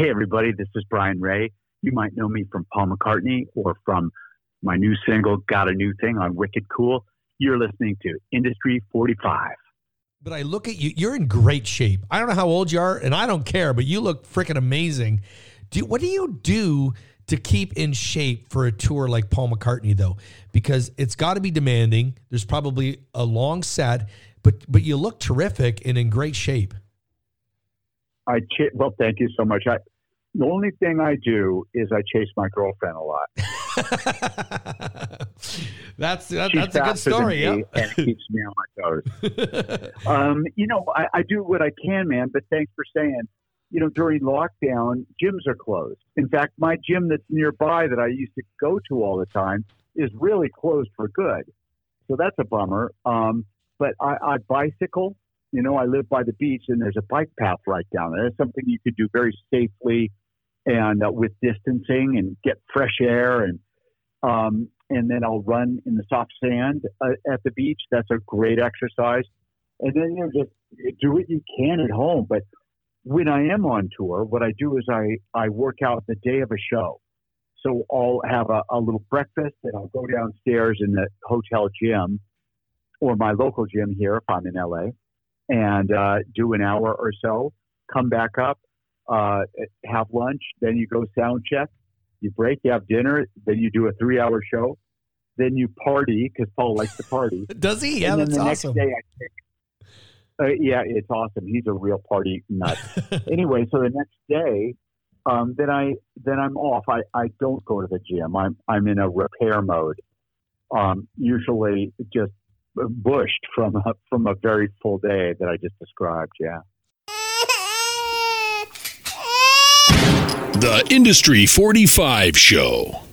Hey, everybody, this is Brian Ray. You might know me from Paul McCartney or from my new single, Got a New Thing on Wicked Cool. You're listening to Industry 45. But I look at you, you're in great shape. I don't know how old you are, and I don't care, but you look freaking amazing. Do what do you do to keep in shape for a tour like Paul McCartney though? Because it's got to be demanding. There's probably a long set, but but you look terrific and in great shape. I well, thank you so much. I the only thing I do is I chase my girlfriend a lot. that's that, that's a good story. Yeah, and keeps me on my toes. um, you know, I, I do what I can, man. But thanks for saying. You know, during lockdown, gyms are closed. In fact, my gym that's nearby that I used to go to all the time is really closed for good. So that's a bummer. Um, but I, I bicycle. You know, I live by the beach, and there's a bike path right down there. It's something you could do very safely and uh, with distancing and get fresh air and um, and then I'll run in the soft sand uh, at the beach. That's a great exercise. And then you know, just do what you can at home. But when I am on tour, what I do is I I work out the day of a show. So I'll have a, a little breakfast and I'll go downstairs in the hotel gym or my local gym here if I'm in LA and uh, do an hour or so. Come back up, uh, have lunch, then you go sound check. You break, you have dinner, then you do a three hour show. Then you party because Paul likes to party. Does he? Yeah, and that's the awesome. next day I uh, yeah, it's awesome. He's a real party nut. anyway, so the next day, um, then I then I'm off. I, I don't go to the gym. I'm I'm in a repair mode. Um, usually just bushed from a, from a very full day that I just described. Yeah. The Industry 45 Show.